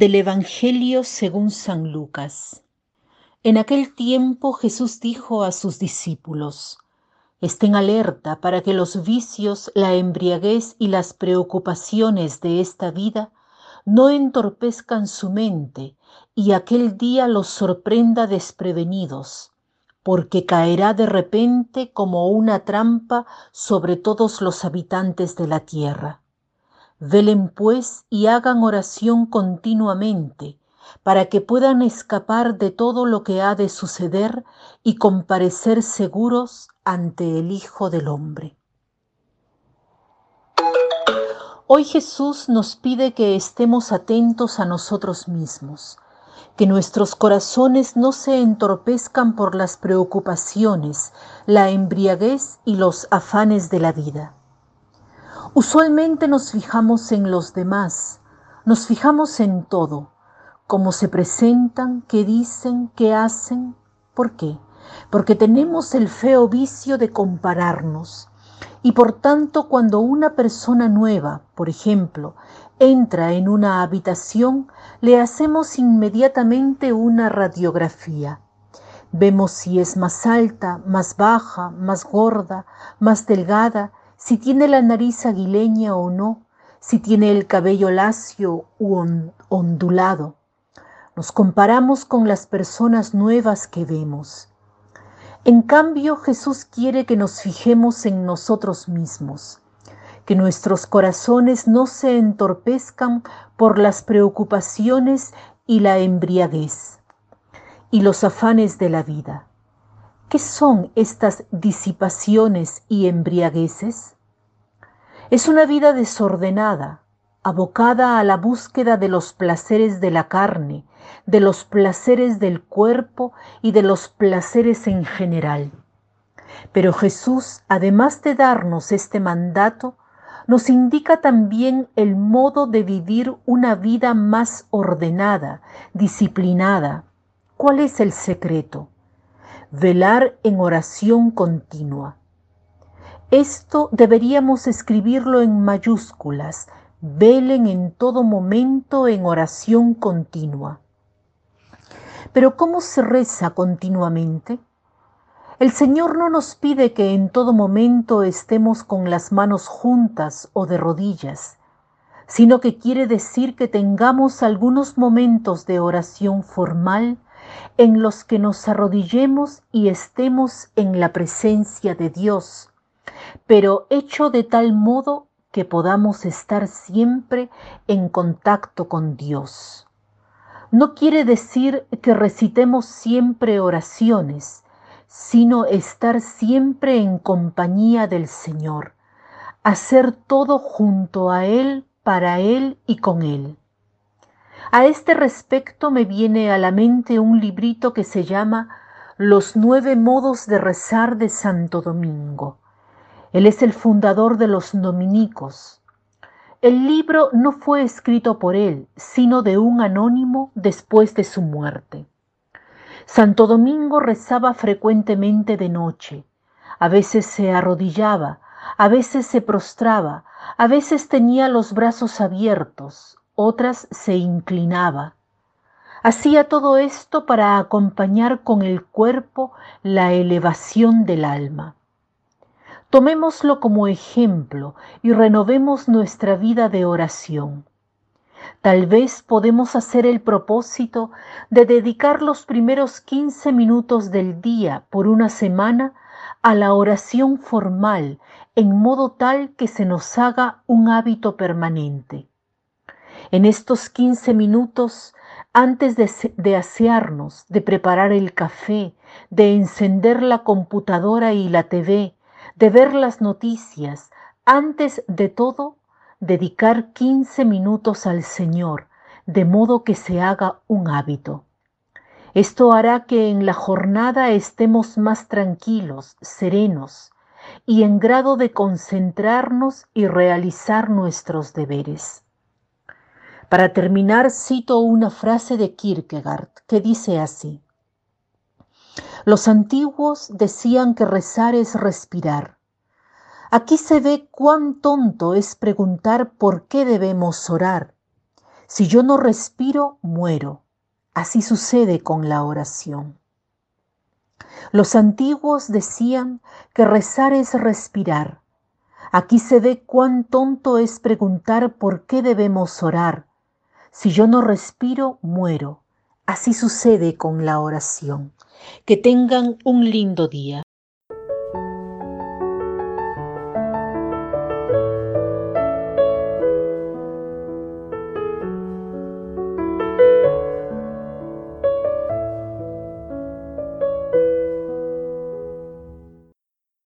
Del Evangelio según San Lucas. En aquel tiempo Jesús dijo a sus discípulos, Estén alerta para que los vicios, la embriaguez y las preocupaciones de esta vida no entorpezcan su mente y aquel día los sorprenda desprevenidos, porque caerá de repente como una trampa sobre todos los habitantes de la tierra. Velen pues y hagan oración continuamente, para que puedan escapar de todo lo que ha de suceder y comparecer seguros ante el Hijo del Hombre. Hoy Jesús nos pide que estemos atentos a nosotros mismos, que nuestros corazones no se entorpezcan por las preocupaciones, la embriaguez y los afanes de la vida Usualmente nos fijamos en los demás, nos fijamos en todo, cómo se presentan, qué dicen, qué hacen. ¿Por qué? Porque tenemos el feo vicio de compararnos. Y por tanto, cuando una persona nueva, por ejemplo, entra en una habitación, le hacemos inmediatamente una radiografía. Vemos si es más alta, más baja, más gorda, más delgada, si tiene la nariz aguileña o no, si tiene el cabello lacio u ondulado. Nos comparamos con las personas nuevas que vemos. En cambio, Jesús quiere que nos fijemos en nosotros mismos, que nuestros corazones no se entorpezcan por las preocupaciones y la embriaguez y los afanes de la vida. ¿Qué son estas disipaciones y embriagueces? Es una vida desordenada, abocada a la búsqueda de los placeres de la carne, de los placeres del cuerpo y de los placeres en general. Pero Jesús, además de darnos este mandato, nos indica también el modo de vivir una vida más ordenada, disciplinada. ¿Cuál es el secreto? Velar en oración continua. Esto deberíamos escribirlo en mayúsculas, velen en todo momento en oración continua. Pero ¿cómo se reza continuamente? El Señor no nos pide que en todo momento estemos con las manos juntas o de rodillas, sino que quiere decir que tengamos algunos momentos de oración formal en los que nos arrodillemos y estemos en la presencia de Dios, pero hecho de tal modo que podamos estar siempre en contacto con Dios. No quiere decir que recitemos siempre oraciones, sino estar siempre en compañía del Señor, hacer todo junto a Él, para Él y con Él. A este respecto me viene a la mente un librito que se llama Los nueve modos de rezar de Santo Domingo. Él es el fundador de los dominicos. El libro no fue escrito por él, sino de un anónimo después de su muerte. Santo Domingo rezaba frecuentemente de noche. A veces se arrodillaba, a veces se prostraba, a veces tenía los brazos abiertos, otras se inclinaba. Hacía todo esto para acompañar con el cuerpo la elevación del alma. Tomémoslo como ejemplo y renovemos nuestra vida de oración. Tal vez podemos hacer el propósito de dedicar los primeros 15 minutos del día por una semana a la oración formal en modo tal que se nos haga un hábito permanente. En estos 15 minutos, antes de, asearnos, de preparar el café, de encender la computadora y la TV, de ver las noticias, antes de todo, dedicar 15 minutos al Señor, de modo que se haga un hábito. Esto hará que en la jornada estemos más tranquilos, serenos y en grado de concentrarnos y realizar nuestros deberes. Para terminar, cito una frase de Kierkegaard que dice así. Los antiguos decían que rezar es respirar. Aquí se ve cuán tonto es preguntar por qué debemos orar. Si yo no respiro, muero. Así sucede con la oración. Los antiguos decían que rezar es respirar. Aquí se ve cuán tonto es preguntar por qué debemos orar. Si yo no respiro, muero. Así sucede con la oración. Que tengan un lindo día.